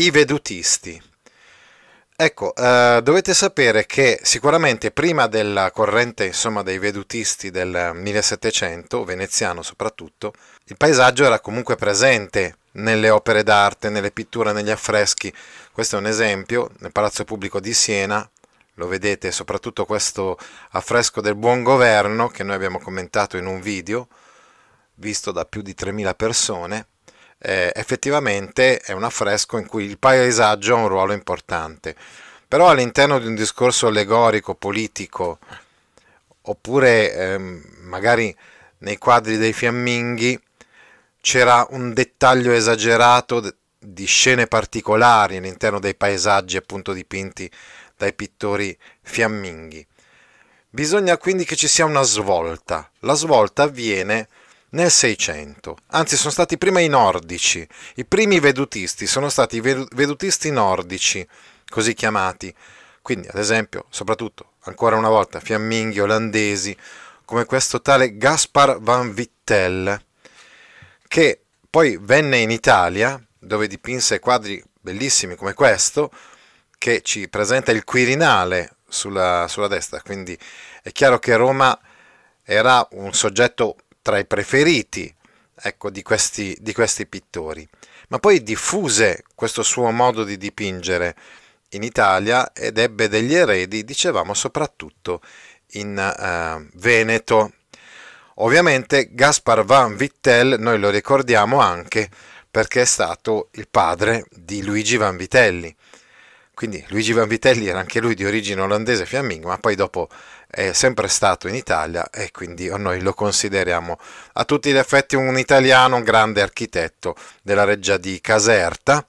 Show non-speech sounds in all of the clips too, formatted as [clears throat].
I vedutisti. Ecco, eh, dovete sapere che sicuramente prima della corrente insomma, dei vedutisti del 1700, veneziano soprattutto, il paesaggio era comunque presente nelle opere d'arte, nelle pitture, negli affreschi. Questo è un esempio, nel Palazzo Pubblico di Siena, lo vedete soprattutto questo affresco del buon governo che noi abbiamo commentato in un video, visto da più di 3.000 persone. Eh, effettivamente è un affresco in cui il paesaggio ha un ruolo importante, però all'interno di un discorso allegorico, politico, oppure ehm, magari nei quadri dei fiamminghi, c'era un dettaglio esagerato di scene particolari all'interno dei paesaggi appunto dipinti dai pittori fiamminghi. Bisogna quindi che ci sia una svolta. La svolta avviene nel 600, anzi sono stati prima i nordici, i primi vedutisti sono stati i vedutisti nordici, così chiamati, quindi ad esempio, soprattutto, ancora una volta, fiamminghi olandesi, come questo tale Gaspar van Vittel, che poi venne in Italia, dove dipinse quadri bellissimi come questo, che ci presenta il Quirinale sulla, sulla destra, quindi è chiaro che Roma era un soggetto tra i preferiti ecco, di, questi, di questi pittori, ma poi diffuse questo suo modo di dipingere in Italia ed ebbe degli eredi, dicevamo, soprattutto in uh, Veneto, Ovviamente Gaspar van Vittel noi lo ricordiamo anche perché è stato il padre di Luigi Van Vitelli. Quindi Luigi Van Vitelli era anche lui di origine olandese fiammingo, ma poi dopo è sempre stato in Italia e quindi noi lo consideriamo a tutti gli effetti un italiano, un grande architetto della reggia di Caserta.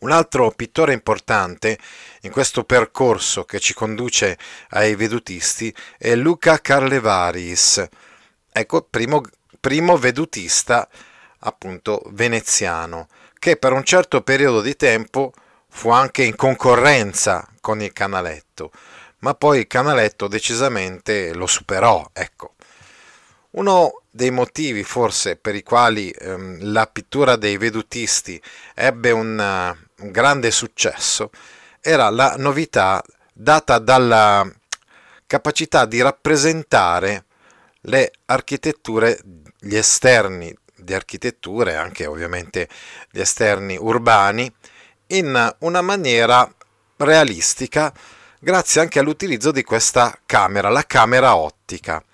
Un altro pittore importante in questo percorso che ci conduce ai vedutisti è Luca Carlevaris, ecco, primo, primo vedutista appunto veneziano, che per un certo periodo di tempo fu anche in concorrenza con il Canaletto, ma poi Canaletto decisamente lo superò, ecco. Uno dei motivi forse per i quali ehm, la pittura dei vedutisti ebbe un, uh, un grande successo era la novità data dalla capacità di rappresentare le architetture, gli esterni di architetture, anche ovviamente gli esterni urbani, in una maniera realistica, grazie anche all'utilizzo di questa camera, la camera ottica.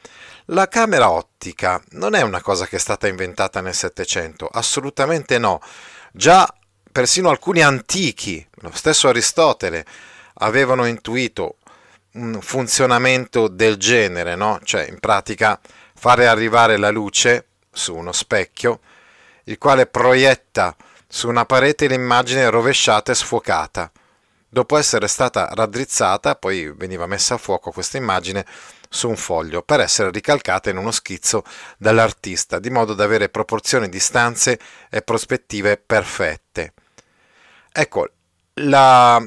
La camera ottica non è una cosa che è stata inventata nel Settecento, assolutamente no. Già persino alcuni antichi, lo stesso Aristotele, avevano intuito un funzionamento del genere, no? Cioè, in pratica, fare arrivare la luce su uno specchio, il quale proietta su una parete l'immagine rovesciata e sfuocata. Dopo essere stata raddrizzata, poi veniva messa a fuoco questa immagine su un foglio per essere ricalcata in uno schizzo dall'artista, di modo da avere proporzioni, distanze e prospettive perfette. Ecco, la,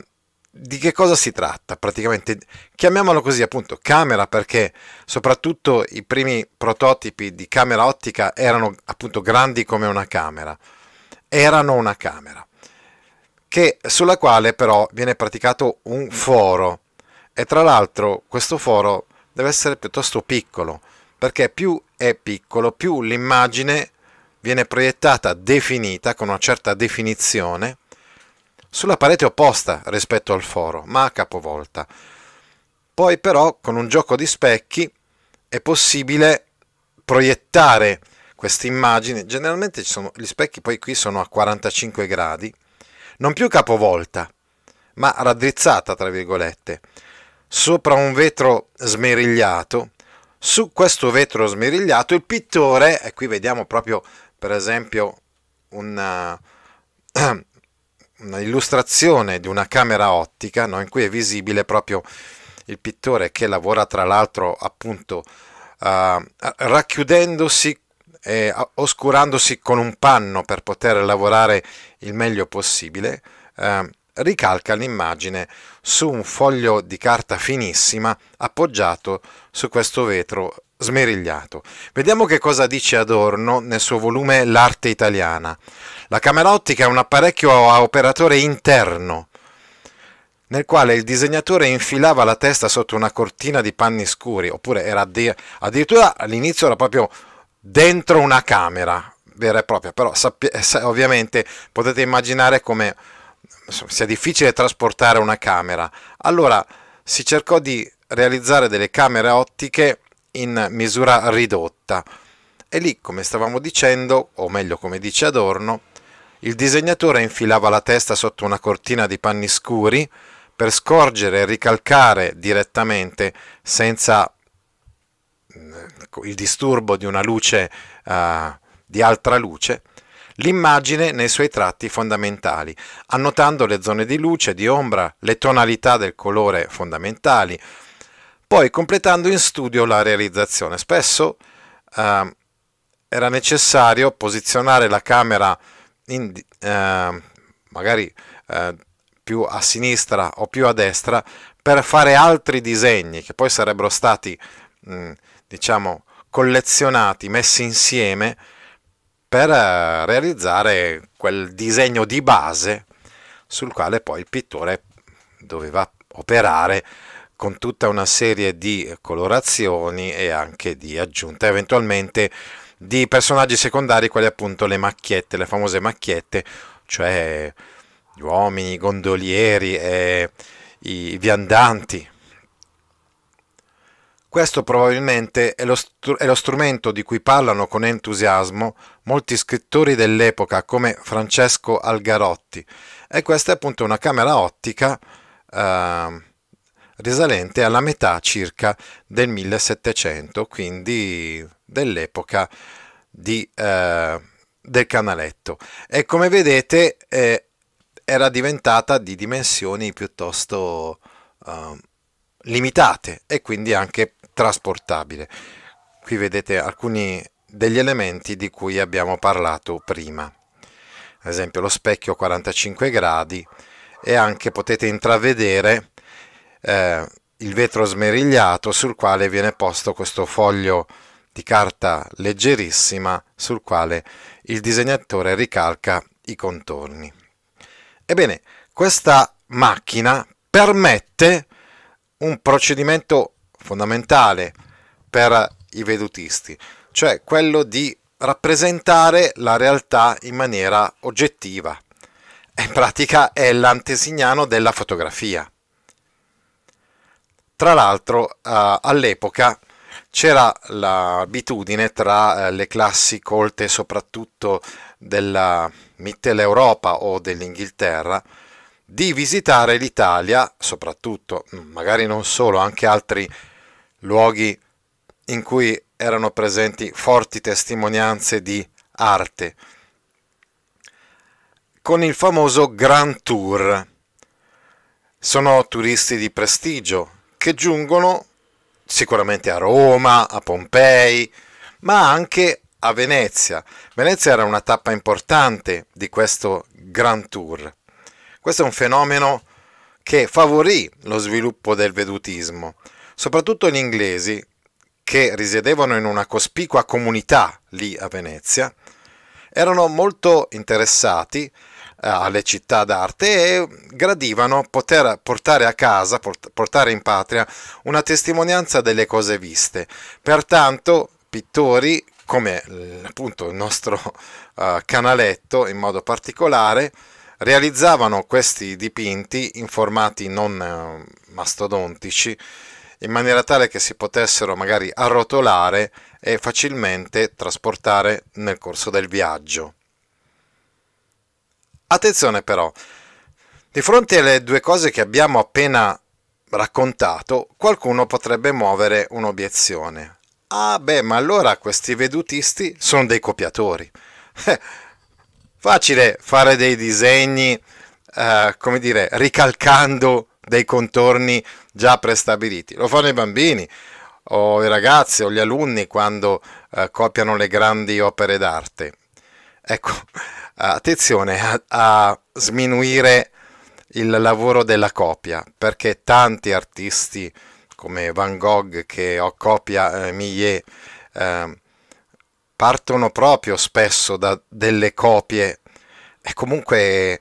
di che cosa si tratta praticamente? Chiamiamolo così appunto camera perché soprattutto i primi prototipi di camera ottica erano appunto grandi come una camera. Erano una camera che, sulla quale però viene praticato un foro. E tra l'altro questo foro deve essere piuttosto piccolo perché più è piccolo più l'immagine viene proiettata definita con una certa definizione sulla parete opposta rispetto al foro, ma a capovolta. Poi però con un gioco di specchi è possibile proiettare queste immagini, generalmente sono, gli specchi poi qui sono a 45 gradi, non più capovolta, ma raddrizzata tra virgolette, sopra un vetro smerigliato. Su questo vetro smerigliato il pittore, e qui vediamo proprio per esempio [clears throat] una, un'illustrazione di una camera ottica no, in cui è visibile proprio il pittore che lavora tra l'altro appunto uh, racchiudendosi e oscurandosi con un panno per poter lavorare il meglio possibile, uh, ricalca l'immagine su un foglio di carta finissima appoggiato su questo vetro smerigliato. Vediamo che cosa dice Adorno nel suo volume L'arte italiana. La camera ottica è un apparecchio a operatore interno nel quale il disegnatore infilava la testa sotto una cortina di panni scuri, oppure era addirittura all'inizio era proprio dentro una camera vera e propria, però sappi- ovviamente potete immaginare come sia difficile trasportare una camera. Allora si cercò di realizzare delle camere ottiche in misura ridotta. E lì, come stavamo dicendo, o meglio come dice Adorno, il disegnatore infilava la testa sotto una cortina di panni scuri per scorgere e ricalcare direttamente senza il disturbo di una luce uh, di altra luce l'immagine nei suoi tratti fondamentali, annotando le zone di luce, di ombra, le tonalità del colore fondamentali, poi completando in studio la realizzazione. Spesso eh, era necessario posizionare la camera in, eh, magari eh, più a sinistra o più a destra per fare altri disegni che poi sarebbero stati mh, diciamo collezionati, messi insieme per eh, realizzare quel disegno di base sul quale poi il pittore doveva operare con tutta una serie di colorazioni e anche di aggiunte, eventualmente di personaggi secondari, quali appunto le macchiette, le famose macchiette, cioè gli uomini, i gondolieri e i viandanti. Questo probabilmente è lo, str- è lo, strumento di cui parlano con entusiasmo molti scrittori dell'epoca come Francesco Algarotti e questa è appunto una camera ottica eh, risalente alla metà circa del 1700, quindi dell'epoca di, eh, del canaletto. E come vedete eh, era diventata di dimensioni piuttosto eh, limitate e quindi anche trasportabile. Qui vedete alcuni degli elementi di cui abbiamo parlato prima. Ad esempio lo specchio 45 gradi e anche potete intravedere eh, il vetro smerigliato sul quale viene posto questo foglio di carta leggerissima sul quale il disegnatore ricalca i contorni. Ebbene, questa macchina permette un procedimento fondamentale per i vedutisti, cioè quello di rappresentare la realtà in maniera oggettiva. In pratica è l'antesignano della fotografia. Tra l'altro eh, all'epoca c'era l'abitudine tra eh, le classi colte soprattutto della Mitteleuropa o dell'Inghilterra di visitare l'Italia, soprattutto, magari non solo, anche altri luoghi in cui erano presenti forti testimonianze di arte, con il famoso Grand Tour. Sono turisti di prestigio che giungono sicuramente a Roma, a Pompei, ma anche a Venezia. Venezia era una tappa importante di questo Grand Tour. Questo è un fenomeno che favorì lo sviluppo del vedutismo, soprattutto gli inglesi che risiedevano in una cospicua comunità lì a Venezia, erano molto interessati eh, alle città d'arte e gradivano poter portare a casa, portare in patria una testimonianza delle cose viste. Pertanto pittori come appunto il nostro uh, canaletto in modo particolare realizzavano questi dipinti in formati non uh, mastodontici in maniera tale che si potessero magari arrotolare e facilmente trasportare nel corso del viaggio. Attenzione però, di fronte alle due cose che abbiamo appena raccontato, qualcuno potrebbe muovere un'obiezione. Ah beh, ma allora questi vedutisti sono dei copiatori. Eh, facile fare dei disegni eh, come dire, ricalcando dei contorni già prestabiliti. Lo fanno i bambini o i ragazzi o gli alunni quando eh, copiano le grandi opere d'arte. Ecco, [laughs] attenzione a, a sminuire il lavoro della copia, perché tanti artisti come Van Gogh che copia eh, Millet eh, partono proprio spesso da delle copie e comunque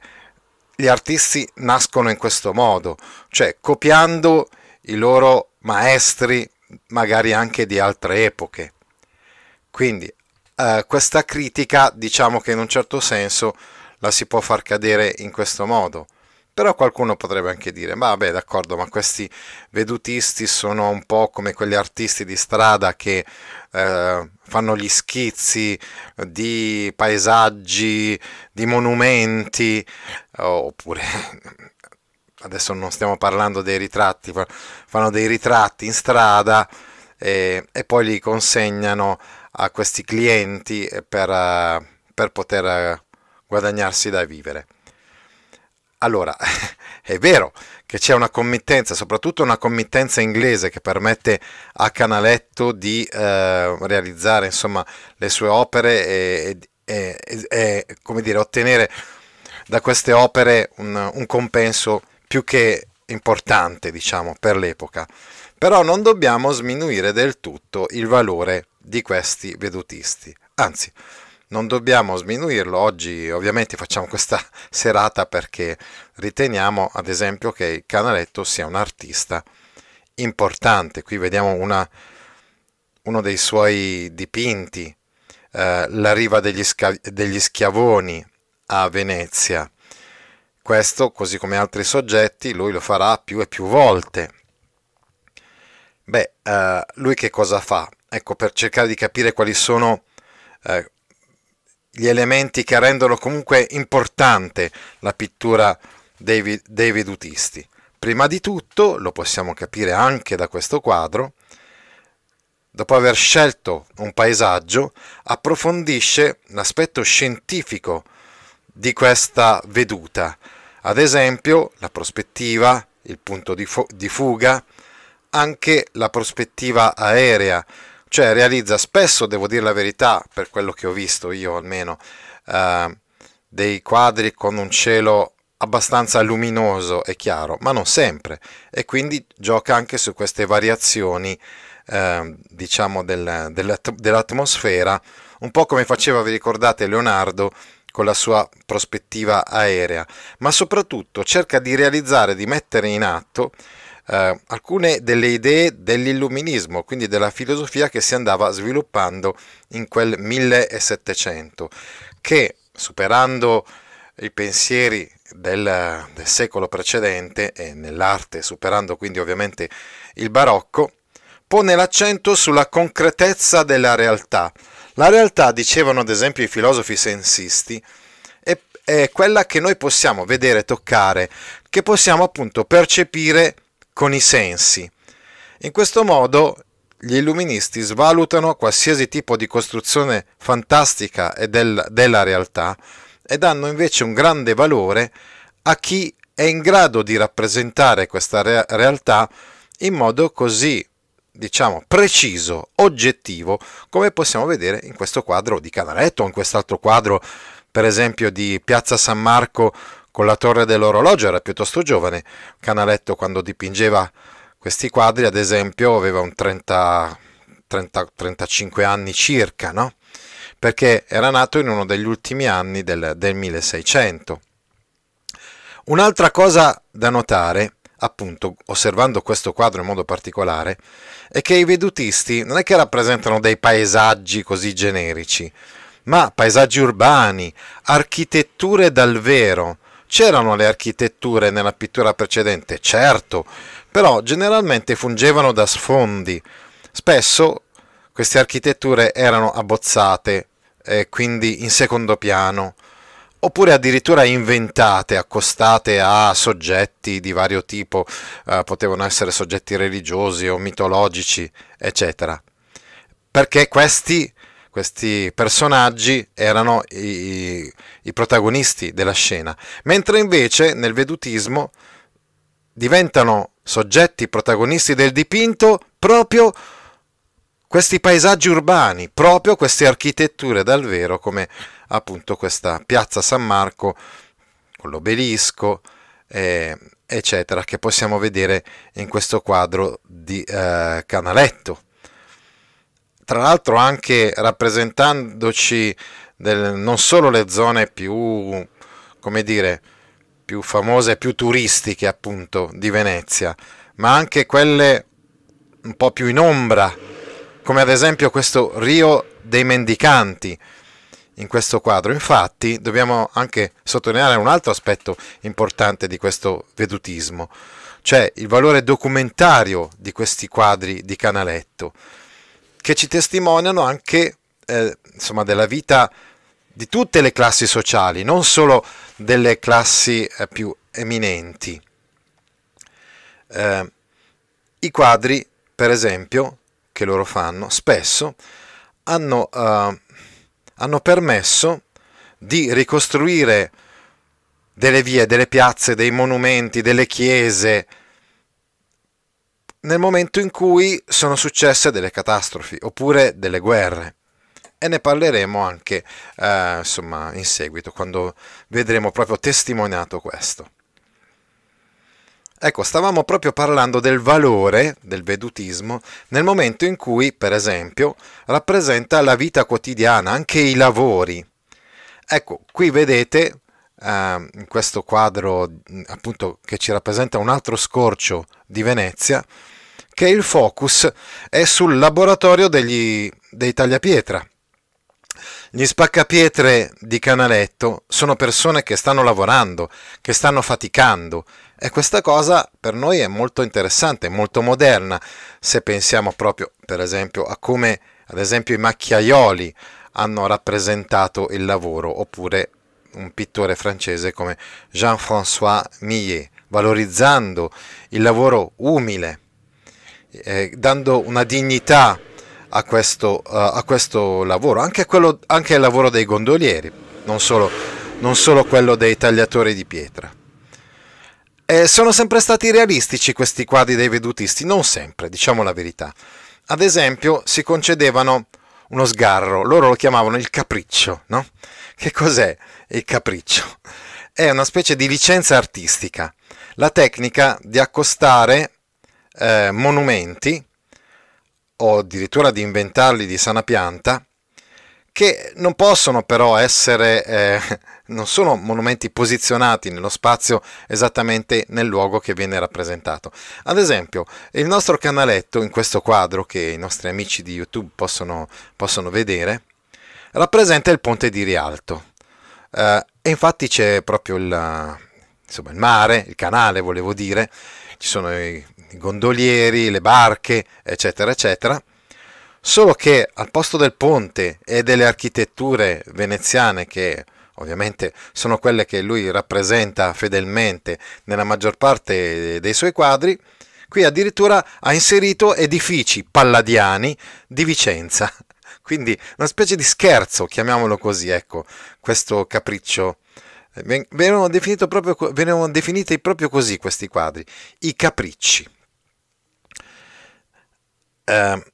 gli artisti nascono in questo modo, cioè copiando i loro maestri magari anche di altre epoche. Quindi eh, questa critica diciamo che in un certo senso la si può far cadere in questo modo. Però qualcuno potrebbe anche dire, ma vabbè d'accordo, ma questi vedutisti sono un po' come quegli artisti di strada che eh, fanno gli schizzi di paesaggi, di monumenti, oppure [laughs] adesso non stiamo parlando dei ritratti, fanno dei ritratti in strada e, e poi li consegnano a questi clienti per, per poter guadagnarsi da vivere. Allora, [laughs] è vero che c'è una committenza, soprattutto una committenza inglese che permette a Canaletto di eh, realizzare insomma, le sue opere e, e, e, e, dire, ottenere da queste opere un, un compenso più che importante, diciamo, per l'epoca. Però non dobbiamo sminuire del tutto il valore di questi vedutisti. Anzi, non dobbiamo sminuirlo. Oggi ovviamente facciamo questa [laughs] serata perché riteniamo ad esempio che il Canaletto sia un artista importante. Qui vediamo una, uno dei suoi dipinti, eh, La riva degli, sca- degli schiavoni a Venezia. Questo, così come altri soggetti, lui lo farà più e più volte. Beh, eh, lui che cosa fa? Ecco, per cercare di capire quali sono eh, gli elementi che rendono comunque importante la pittura dei, dei vedutisti. Prima di tutto, lo possiamo capire anche da questo quadro, dopo aver scelto un paesaggio, approfondisce l'aspetto scientifico di questa veduta, ad esempio la prospettiva, il punto di, fu- di fuga, anche la prospettiva aerea, cioè realizza spesso, devo dire la verità, per quello che ho visto io almeno, eh, dei quadri con un cielo abbastanza luminoso e chiaro, ma non sempre, e quindi gioca anche su queste variazioni, eh, diciamo, del, dell'atmosfera, un po' come faceva, vi ricordate, Leonardo con la sua prospettiva aerea, ma soprattutto cerca di realizzare, di mettere in atto eh, alcune delle idee dell'illuminismo, quindi della filosofia che si andava sviluppando in quel 1700, che superando i pensieri del, del secolo precedente e nell'arte, superando quindi ovviamente il barocco, pone l'accento sulla concretezza della realtà. La realtà, dicevano ad esempio i filosofi sensisti, è, è quella che noi possiamo vedere, toccare, che possiamo appunto percepire con i sensi. In questo modo gli illuministi svalutano qualsiasi tipo di costruzione fantastica e del, della realtà e danno invece un grande valore a chi è in grado di rappresentare questa re- realtà in modo così diciamo preciso, oggettivo, come possiamo vedere in questo quadro di Canaletto o in quest'altro quadro, per esempio di Piazza San Marco con la torre dell'orologio era piuttosto giovane. Canaletto quando dipingeva questi quadri, ad esempio, aveva un 30, 30 35 anni circa, no? Perché era nato in uno degli ultimi anni del, del 1600. Un'altra cosa da notare, appunto, osservando questo quadro in modo particolare, è che i vedutisti non è che rappresentano dei paesaggi così generici, ma paesaggi urbani, architetture dal vero, C'erano le architetture nella pittura precedente, certo, però generalmente fungevano da sfondi. Spesso queste architetture erano abbozzate, eh, quindi in secondo piano, oppure addirittura inventate, accostate a soggetti di vario tipo, eh, potevano essere soggetti religiosi o mitologici, eccetera. Perché questi questi personaggi erano i, i protagonisti della scena, mentre invece nel vedutismo diventano soggetti protagonisti del dipinto proprio questi paesaggi urbani, proprio queste architetture dal vero, come appunto questa piazza San Marco con l'obelisco, eh, eccetera, che possiamo vedere in questo quadro di eh, Canaletto. Tra l'altro anche rappresentandoci del, non solo le zone più, come dire, più famose, più turistiche appunto di Venezia, ma anche quelle un po' più in ombra, come ad esempio questo Rio dei Mendicanti in questo quadro. Infatti dobbiamo anche sottolineare un altro aspetto importante di questo vedutismo, cioè il valore documentario di questi quadri di Canaletto, che ci testimoniano anche eh, insomma, della vita di tutte le classi sociali, non solo delle classi eh, più eminenti. Eh, I quadri, per esempio, che loro fanno, spesso hanno, uh, hanno permesso di ricostruire delle vie, delle piazze, dei monumenti, delle chiese, nel momento in cui sono successe delle catastrofi oppure delle guerre e ne parleremo anche eh, insomma, in seguito, quando vedremo proprio testimoniato questo. Ecco, stavamo proprio parlando del valore del vedutismo nel momento in cui, per esempio, rappresenta la vita quotidiana, anche i lavori. Ecco, qui vedete eh, in questo quadro appunto che ci rappresenta un altro scorcio di Venezia, che il focus è sul laboratorio degli, dei tagliapietra. Gli spaccapietre di Canaletto sono persone che stanno lavorando, che stanno faticando e questa cosa per noi è molto interessante, molto moderna, se pensiamo proprio per esempio a come ad esempio i macchiaioli hanno rappresentato il lavoro oppure un pittore francese come Jean-François Millet, valorizzando il lavoro umile, eh, dando una dignità a questo, uh, a questo lavoro, anche, quello, anche il lavoro dei gondolieri, non solo, non solo quello dei tagliatori di pietra. E sono sempre stati realistici questi quadri dei vedutisti? Non sempre, diciamo la verità. Ad esempio, si concedevano uno sgarro, loro lo chiamavano il capriccio, no? Che cos'è il capriccio? È una specie di licenza artistica, la tecnica di accostare eh, monumenti o addirittura di inventarli di sana pianta, che non possono però essere, eh, non sono monumenti posizionati nello spazio esattamente nel luogo che viene rappresentato. Ad esempio, il nostro canaletto in questo quadro che i nostri amici di YouTube possono, possono vedere, rappresenta il ponte di Rialto. Eh, e infatti c'è proprio il, insomma, il mare, il canale volevo dire, ci sono i, i gondolieri, le barche, eccetera, eccetera. Solo che al posto del ponte e delle architetture veneziane che ovviamente sono quelle che lui rappresenta fedelmente nella maggior parte dei suoi quadri, qui addirittura ha inserito edifici palladiani di Vicenza. Quindi una specie di scherzo, chiamiamolo così, ecco, questo capriccio Venivano, proprio, venivano definiti proprio così questi quadri, i capricci. Eh,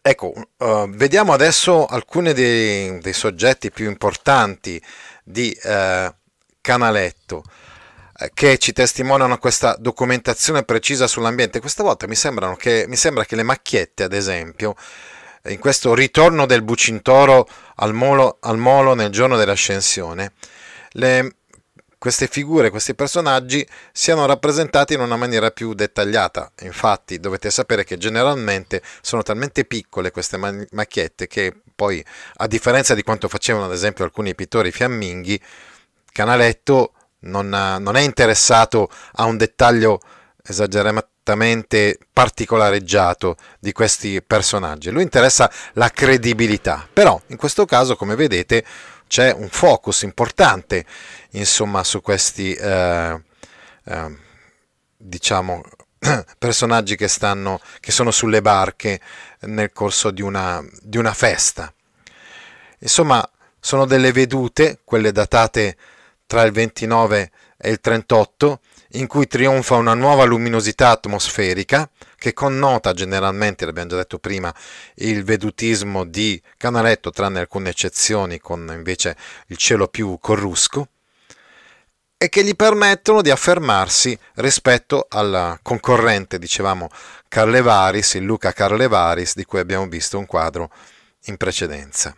ecco, uh, vediamo adesso alcuni dei, dei, soggetti più importanti di uh, Canaletto uh, che ci testimoniano questa documentazione precisa sull'ambiente. Questa volta mi, che, mi sembra che le macchiette, ad esempio, in questo ritorno del Bucintoro al molo, al molo nel giorno dell'ascensione, le, queste figure, questi personaggi siano rappresentati in una maniera più dettagliata. Infatti dovete sapere che generalmente sono talmente piccole queste macchiette che poi, a differenza di quanto facevano ad esempio alcuni pittori fiamminghi, Canaletto non, non è interessato a un dettaglio esageratamente particolareggiato di questi personaggi. Lui interessa la credibilità. Però in questo caso, come vedete, c'è un focus importante insomma su questi eh, eh, diciamo [clears throat] personaggi che, stanno, che sono sulle barche nel corso di una, di una festa. Insomma, sono delle vedute, quelle datate tra il 29 e il 38, in cui trionfa una nuova luminosità atmosferica che connota generalmente, l'abbiamo già detto prima, il vedutismo di Canaletto, tranne alcune eccezioni, con invece il cielo più corrusco, e che gli permettono di affermarsi rispetto al concorrente, dicevamo, Carlevaris, il Luca Carlevaris, di cui abbiamo visto un quadro in precedenza.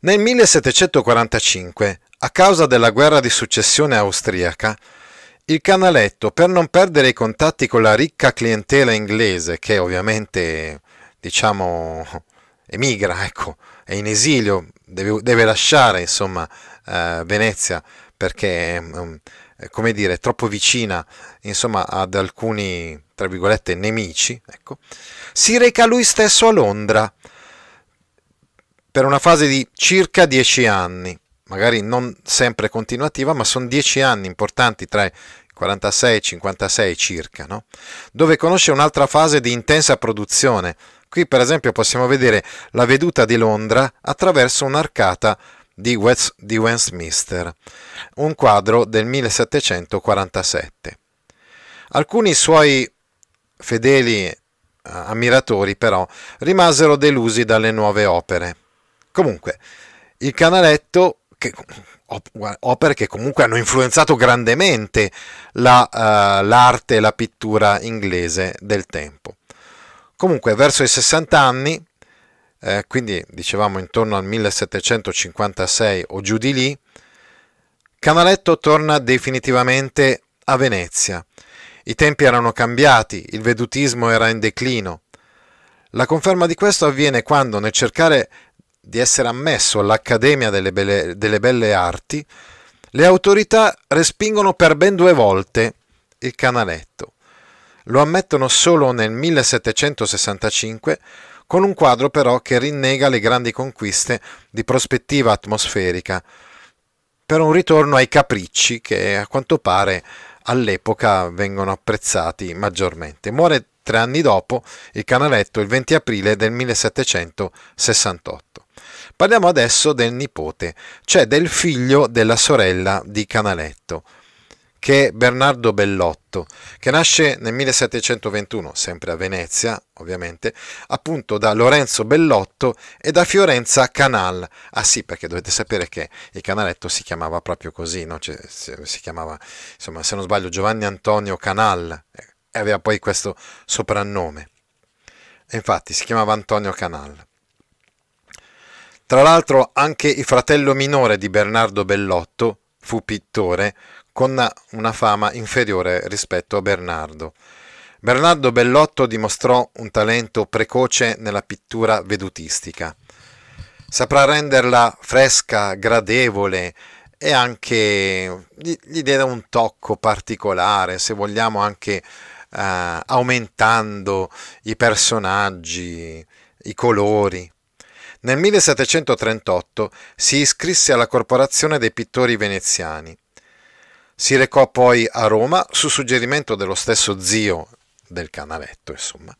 Nel 1745, a causa della guerra di successione austriaca, il canaletto, per non perdere i contatti con la ricca clientela inglese, che ovviamente, diciamo, emigra, ecco, è in esilio, deve, deve lasciare, insomma, eh, Venezia perché, um, come dire, è troppo vicina, insomma, ad alcuni, tra virgolette, nemici, ecco, si reca lui stesso a Londra per una fase di circa dieci anni, magari non sempre continuativa, ma sono dieci anni importanti tra i 46 e 56 circa, no? dove conosce un'altra fase di intensa produzione. Qui per esempio possiamo vedere la veduta di Londra attraverso un'arcata di, West, di Westminster, un quadro del 1747. Alcuni suoi fedeli eh, ammiratori però rimasero delusi dalle nuove opere. Comunque, il canaletto, che, opere che comunque hanno influenzato grandemente la, uh, l'arte e la pittura inglese del tempo. Comunque, verso i 60 anni, eh, quindi dicevamo intorno al 1756 o giù di lì, Canaletto torna definitivamente a Venezia. I tempi erano cambiati, il vedutismo era in declino. La conferma di questo avviene quando, nel cercare di essere ammesso all'Accademia delle Belle, delle Belle Arti, le autorità respingono per ben due volte il canaletto. Lo ammettono solo nel 1765 con un quadro però che rinnega le grandi conquiste di prospettiva atmosferica per un ritorno ai capricci che a quanto pare all'epoca vengono apprezzati maggiormente. Muore tre anni dopo il canaletto il 20 aprile del 1768. Parliamo adesso del nipote, cioè del figlio della sorella di Canaletto, che è Bernardo Bellotto, che nasce nel 1721, sempre a Venezia, ovviamente, appunto da Lorenzo Bellotto e da Fiorenza Canal. Ah sì, perché dovete sapere che il Canaletto si chiamava proprio così, no? cioè, si chiamava, insomma, se non sbaglio, Giovanni Antonio Canal, e aveva poi questo soprannome. E infatti si chiamava Antonio Canal. Tra l'altro anche il fratello minore di Bernardo Bellotto fu pittore con una fama inferiore rispetto a Bernardo. Bernardo Bellotto dimostrò un talento precoce nella pittura vedutistica. Saprà renderla fresca, gradevole e anche gli, gli diede un tocco particolare, se vogliamo anche eh, aumentando i personaggi, i colori. Nel 1738 si iscrisse alla Corporazione dei pittori veneziani. Si recò poi a Roma su suggerimento dello stesso zio del canaletto, insomma.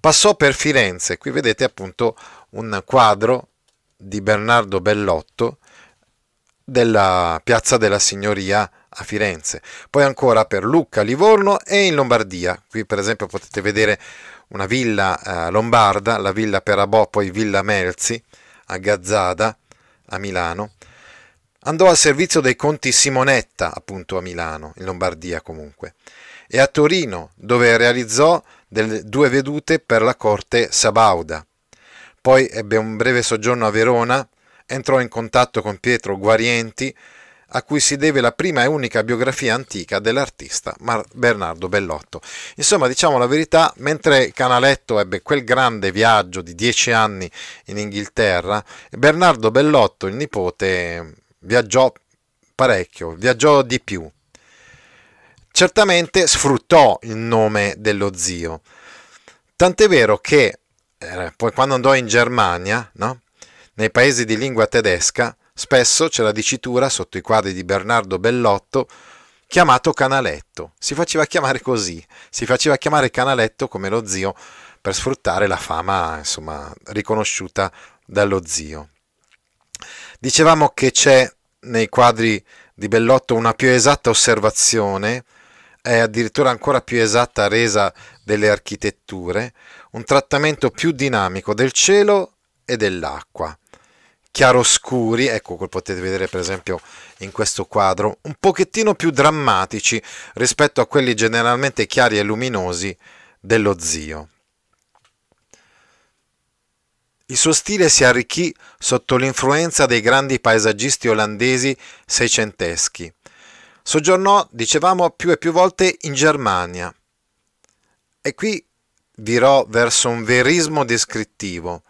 Passò per Firenze, qui vedete appunto un quadro di Bernardo Bellotto della Piazza della Signoria a Firenze, poi ancora per Lucca, Livorno e in Lombardia. Qui per esempio potete vedere una villa eh, lombarda, la villa Perabò, poi Villa Melzi a Gazzada, a Milano. Andò al servizio dei conti Simonetta, appunto a Milano, in Lombardia comunque, e a Torino, dove realizzò delle due vedute per la corte Sabauda. Poi ebbe un breve soggiorno a Verona, entrò in contatto con Pietro Guarienti, a cui si deve la prima e unica biografia antica dell'artista Bernardo Bellotto. Insomma, diciamo la verità, mentre Canaletto ebbe quel grande viaggio di dieci anni in Inghilterra, Bernardo Bellotto, il nipote, viaggiò parecchio, viaggiò di più. Certamente sfruttò il nome dello zio, tant'è vero che eh, poi quando andò in Germania, no? nei paesi di lingua tedesca, Spesso c'è la dicitura sotto i quadri di Bernardo Bellotto chiamato Canaletto. Si faceva chiamare così, si faceva chiamare Canaletto come lo zio per sfruttare la fama insomma, riconosciuta dallo zio. Dicevamo che c'è nei quadri di Bellotto una più esatta osservazione, è addirittura ancora più esatta resa delle architetture, un trattamento più dinamico del cielo e dell'acqua. Chiaroscuri, ecco come potete vedere per esempio in questo quadro, un pochettino più drammatici rispetto a quelli generalmente chiari e luminosi dello zio. Il suo stile si arricchì sotto l'influenza dei grandi paesaggisti olandesi seicenteschi. Soggiornò, dicevamo, più e più volte in Germania e qui virò verso un verismo descrittivo,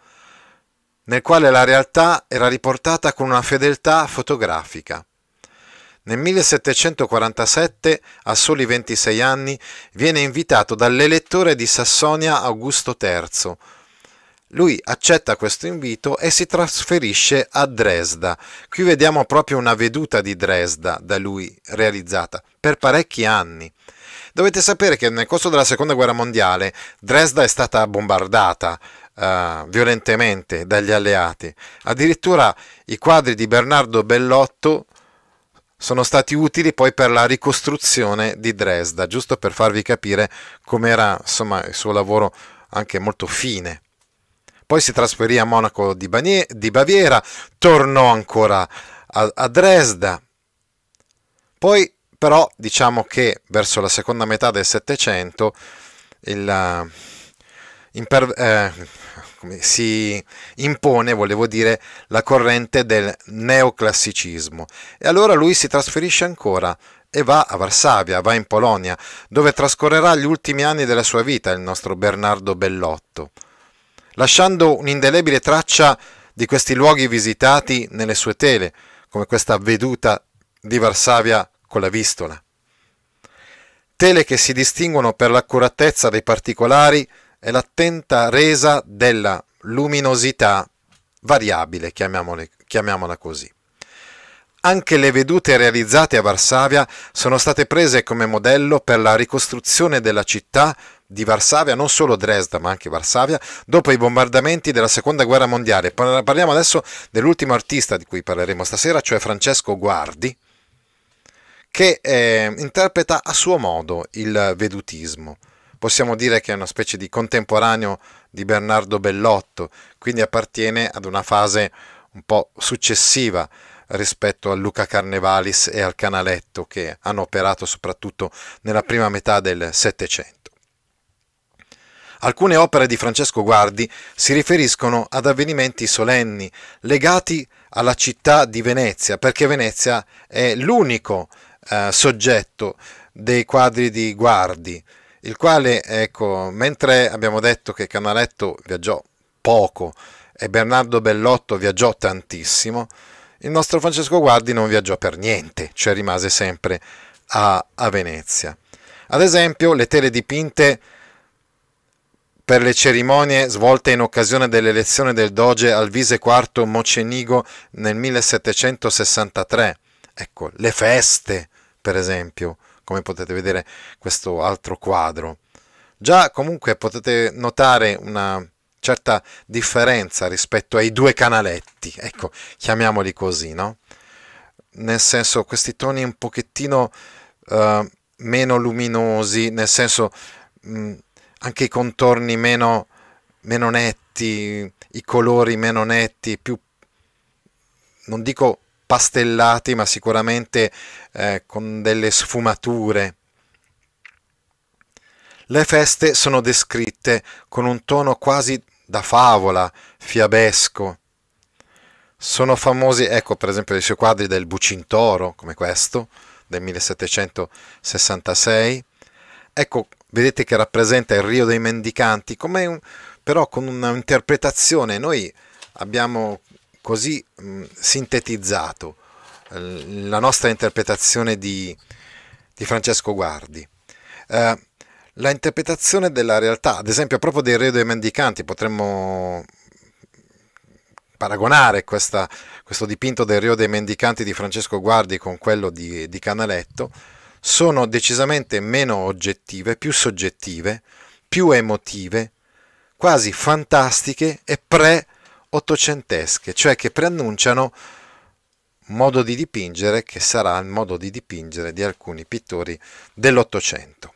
nel quale la realtà era riportata con una fedeltà fotografica. Nel 1747, a soli 26 anni, viene invitato dall'elettore di Sassonia Augusto III, lui accetta questo invito e si trasferisce a Dresda. Qui vediamo proprio una veduta di Dresda da lui realizzata per parecchi anni. Dovete sapere che nel corso della seconda guerra mondiale Dresda è stata bombardata uh, violentemente dagli alleati. Addirittura i quadri di Bernardo Bellotto sono stati utili poi per la ricostruzione di Dresda, giusto per farvi capire com'era insomma, il suo lavoro anche molto fine poi si trasferì a Monaco di, Banie, di Baviera, tornò ancora a, a Dresda, poi però diciamo che verso la seconda metà del Settecento il, imper, eh, si impone, volevo dire, la corrente del neoclassicismo e allora lui si trasferisce ancora e va a Varsavia, va in Polonia, dove trascorrerà gli ultimi anni della sua vita il nostro Bernardo Bellotto lasciando un'indelebile traccia di questi luoghi visitati nelle sue tele, come questa veduta di Varsavia con la Vistola. Tele che si distinguono per l'accuratezza dei particolari e l'attenta resa della luminosità variabile, chiamiamola così. Anche le vedute realizzate a Varsavia sono state prese come modello per la ricostruzione della città di Varsavia, non solo Dresda ma anche Varsavia, dopo i bombardamenti della seconda guerra mondiale. Parliamo adesso dell'ultimo artista di cui parleremo stasera, cioè Francesco Guardi, che eh, interpreta a suo modo il vedutismo. Possiamo dire che è una specie di contemporaneo di Bernardo Bellotto, quindi appartiene ad una fase un po' successiva rispetto a Luca Carnevalis e al Canaletto che hanno operato soprattutto nella prima metà del Settecento. Alcune opere di Francesco Guardi si riferiscono ad avvenimenti solenni legati alla città di Venezia, perché Venezia è l'unico eh, soggetto dei quadri di Guardi, il quale, ecco, mentre abbiamo detto che Canaletto viaggiò poco e Bernardo Bellotto viaggiò tantissimo, il nostro Francesco Guardi non viaggiò per niente, cioè rimase sempre a, a Venezia. Ad esempio, le tele dipinte per le cerimonie svolte in occasione dell'elezione del doge Alvise IV Mocenigo nel 1763. Ecco, le feste, per esempio, come potete vedere questo altro quadro. Già comunque potete notare una certa differenza rispetto ai due canaletti, ecco, chiamiamoli così, no? Nel senso, questi toni un pochettino uh, meno luminosi, nel senso... Mh, anche i contorni meno, meno netti, i colori meno netti, più, non dico pastellati, ma sicuramente eh, con delle sfumature. Le feste sono descritte con un tono quasi da favola, fiabesco. Sono famosi, ecco per esempio i suoi quadri del Bucintoro, come questo, del 1766. Ecco vedete che rappresenta il Rio dei Mendicanti, un, però con un'interpretazione, noi abbiamo così mh, sintetizzato eh, la nostra interpretazione di, di Francesco Guardi. Eh, la interpretazione della realtà, ad esempio proprio del Rio dei Mendicanti, potremmo paragonare questa, questo dipinto del Rio dei Mendicanti di Francesco Guardi con quello di, di Canaletto, sono decisamente meno oggettive, più soggettive, più emotive, quasi fantastiche e pre ottocentesche, cioè che preannunciano un modo di dipingere che sarà il modo di dipingere di alcuni pittori dell'Ottocento.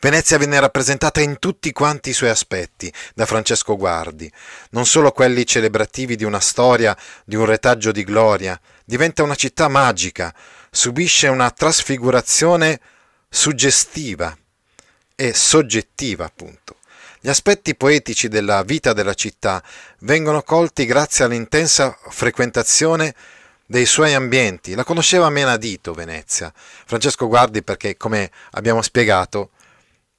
Venezia venne rappresentata in tutti quanti i suoi aspetti da Francesco Guardi, non solo quelli celebrativi di una storia, di un retaggio di gloria, diventa una città magica, subisce una trasfigurazione suggestiva e soggettiva, appunto. Gli aspetti poetici della vita della città vengono colti grazie all'intensa frequentazione dei suoi ambienti. La conosceva a menadito Venezia. Francesco Guardi perché, come abbiamo spiegato,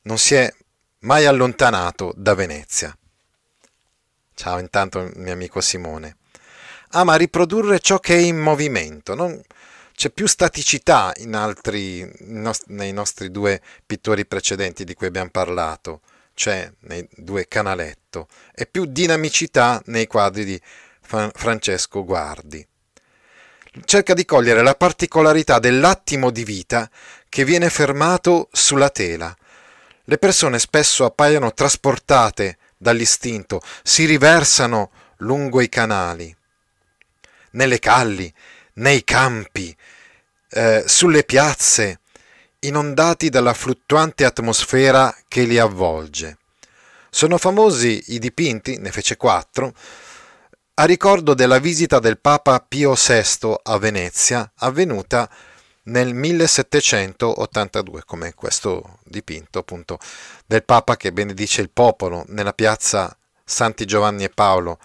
non si è mai allontanato da Venezia. Ciao intanto mio amico Simone. Ama riprodurre ciò che è in movimento, non... c'è più staticità in altri, nei nostri due pittori precedenti di cui abbiamo parlato, cioè nei due Canaletto, e più dinamicità nei quadri di Francesco Guardi. Cerca di cogliere la particolarità dell'attimo di vita che viene fermato sulla tela, le persone spesso appaiono trasportate dall'istinto, si riversano lungo i canali, nelle calli, nei campi, eh, sulle piazze, inondati dalla fluttuante atmosfera che li avvolge. Sono famosi i dipinti, ne fece quattro, a ricordo della visita del Papa Pio VI a Venezia, avvenuta nel 1782, come questo dipinto appunto del Papa che benedice il popolo nella piazza Santi Giovanni e Paolo.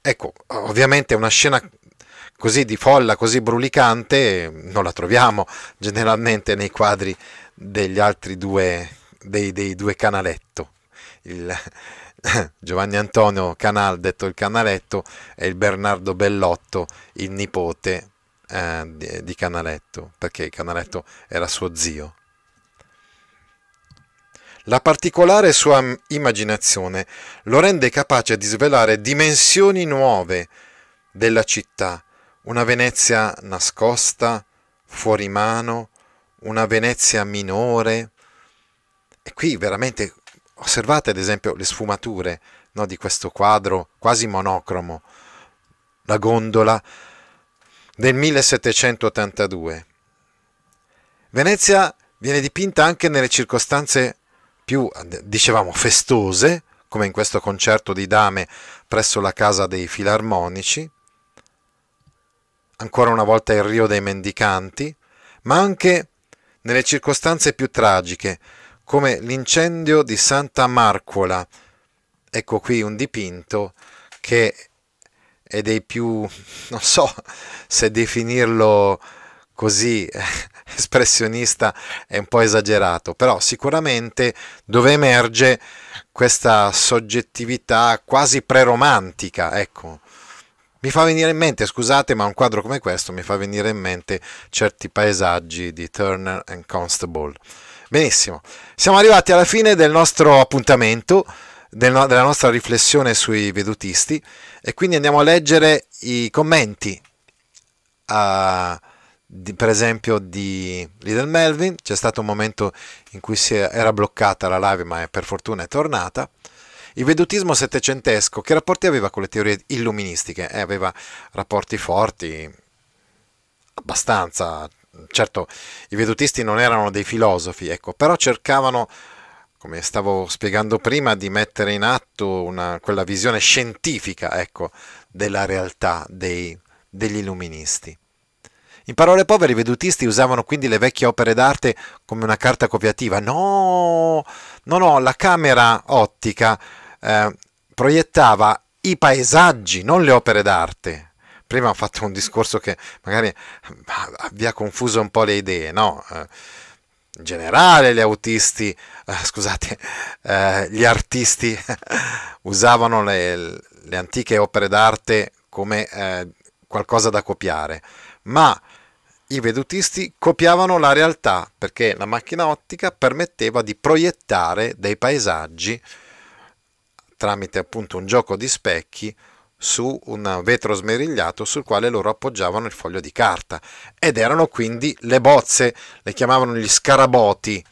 Ecco, ovviamente una scena così di folla, così brulicante, non la troviamo generalmente nei quadri degli altri due, dei, dei due Canaletto. Il, [laughs] Giovanni Antonio Canal, detto il Canaletto, e il Bernardo Bellotto, il nipote eh, di, di Canaletto, perché Canaletto era suo zio. La particolare sua immaginazione lo rende capace di svelare dimensioni nuove della città, una Venezia nascosta, fuori mano, una Venezia minore. E qui veramente osservate ad esempio le sfumature no, di questo quadro quasi monocromo, la gondola del 1782. Venezia viene dipinta anche nelle circostanze più, dicevamo, festose, come in questo concerto di dame presso la casa dei filarmonici, ancora una volta il Rio dei Mendicanti, ma anche nelle circostanze più tragiche, come l'incendio di Santa Marcola. Ecco qui un dipinto che è dei più, [laughs] non so se definirlo così [laughs] espressionista è un po' esagerato, però sicuramente dove emerge questa soggettività quasi preromantica, ecco. Mi fa venire in mente, scusate, ma un quadro come questo mi fa venire in mente certi paesaggi di Turner and Constable. Benissimo, siamo arrivati alla fine del nostro appuntamento del, della nostra riflessione sui vedutisti e quindi andiamo a leggere i commenti uh, di, per esempio di Little Melvin. C'è stato un momento in cui è, era bloccata la live ma per fortuna è tornata il vedutismo settecentesco che rapporti aveva con le teorie illuministiche? Eh, aveva rapporti forti abbastanza certo i vedutisti non erano dei filosofi ecco però cercavano come stavo spiegando prima, di mettere in atto una, quella visione scientifica ecco, della realtà dei, degli illuministi. In parole povere, i vedutisti usavano quindi le vecchie opere d'arte come una carta copiativa. No, no, no, la camera ottica eh, proiettava i paesaggi, non le opere d'arte. Prima ho fatto un discorso che magari vi ha confuso un po' le idee, no? Eh, in generale gli autisti, eh, scusate, eh, gli artisti [laughs] usavano le, le, antiche opere d'arte come eh, qualcosa da copiare, ma i vedutisti copiavano la realtà perché la macchina ottica permetteva di proiettare dei paesaggi tramite appunto un gioco di specchi su un vetro smerigliato sul quale loro appoggiavano il foglio di carta ed erano quindi le bozze, le chiamavano gli scaraboti.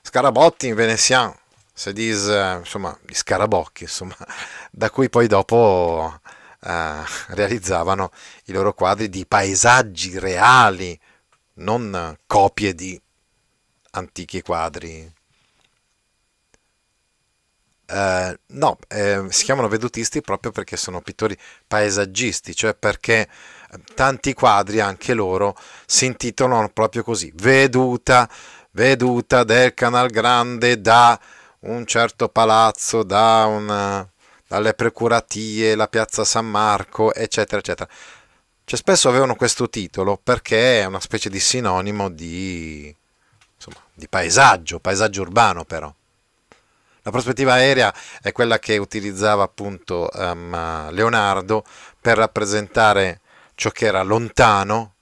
Scarabotti in veneziano sedis, insomma, gli scarabocchi, insomma, [laughs] da cui poi dopo eh, realizzavano i loro quadri di paesaggi reali, non copie di antichi quadri. Eh, no, eh, si chiamano vedutisti proprio perché sono pittori paesaggisti, cioè perché tanti quadri, anche loro, si intitolano proprio così, veduta, veduta del Canal Grande da un certo palazzo, da una, dalle precuratie, la piazza San Marco, eccetera, eccetera. Cioè, spesso avevano questo titolo perché è una specie di sinonimo di, insomma, di paesaggio, paesaggio urbano però. La prospettiva aerea è quella che utilizzava appunto um, Leonardo per rappresentare ciò che era lontano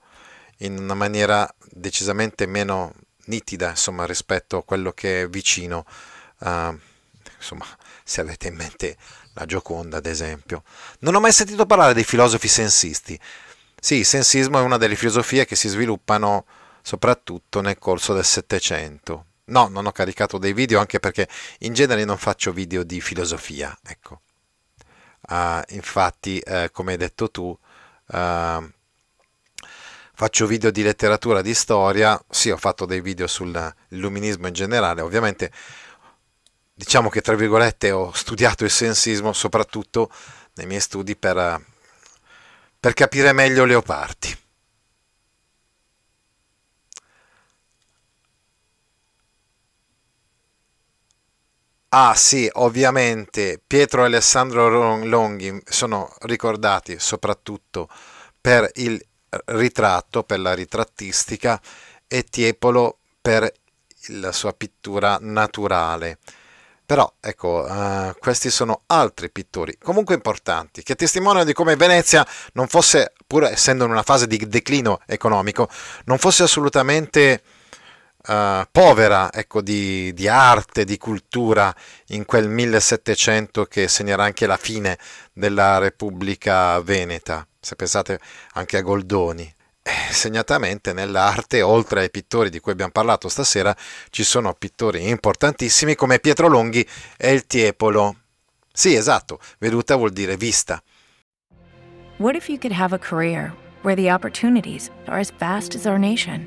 in una maniera decisamente meno nitida insomma, rispetto a quello che è vicino. Uh, insomma, se avete in mente la Gioconda, ad esempio. Non ho mai sentito parlare dei filosofi sensisti. Sì, il sensismo è una delle filosofie che si sviluppano soprattutto nel corso del Settecento. No, non ho caricato dei video anche perché in genere non faccio video di filosofia, ecco. Uh, infatti, uh, come hai detto tu, uh, faccio video di letteratura, di storia, sì ho fatto dei video sull'illuminismo in generale, ovviamente diciamo che tra virgolette ho studiato il sensismo soprattutto nei miei studi per, per capire meglio Leopardi. Ah sì, ovviamente Pietro e Alessandro Longhi sono ricordati soprattutto per il ritratto, per la ritrattistica e Tiepolo per la sua pittura naturale. Però ecco, uh, questi sono altri pittori, comunque importanti, che testimoniano di come Venezia non fosse, pur essendo in una fase di declino economico, non fosse assolutamente uh, povera ecco, di, di, arte, di cultura in quel 1700 che segnerà anche la fine della Repubblica Veneta se pensate anche a Goldoni. Eh, segnatamente nell'arte, oltre ai pittori di cui abbiamo parlato stasera, ci sono pittori importantissimi come Pietro Longhi e il Tiepolo. Sì, esatto, veduta vuol dire vista. What if you could have a career where the opportunities are as vast as our nation,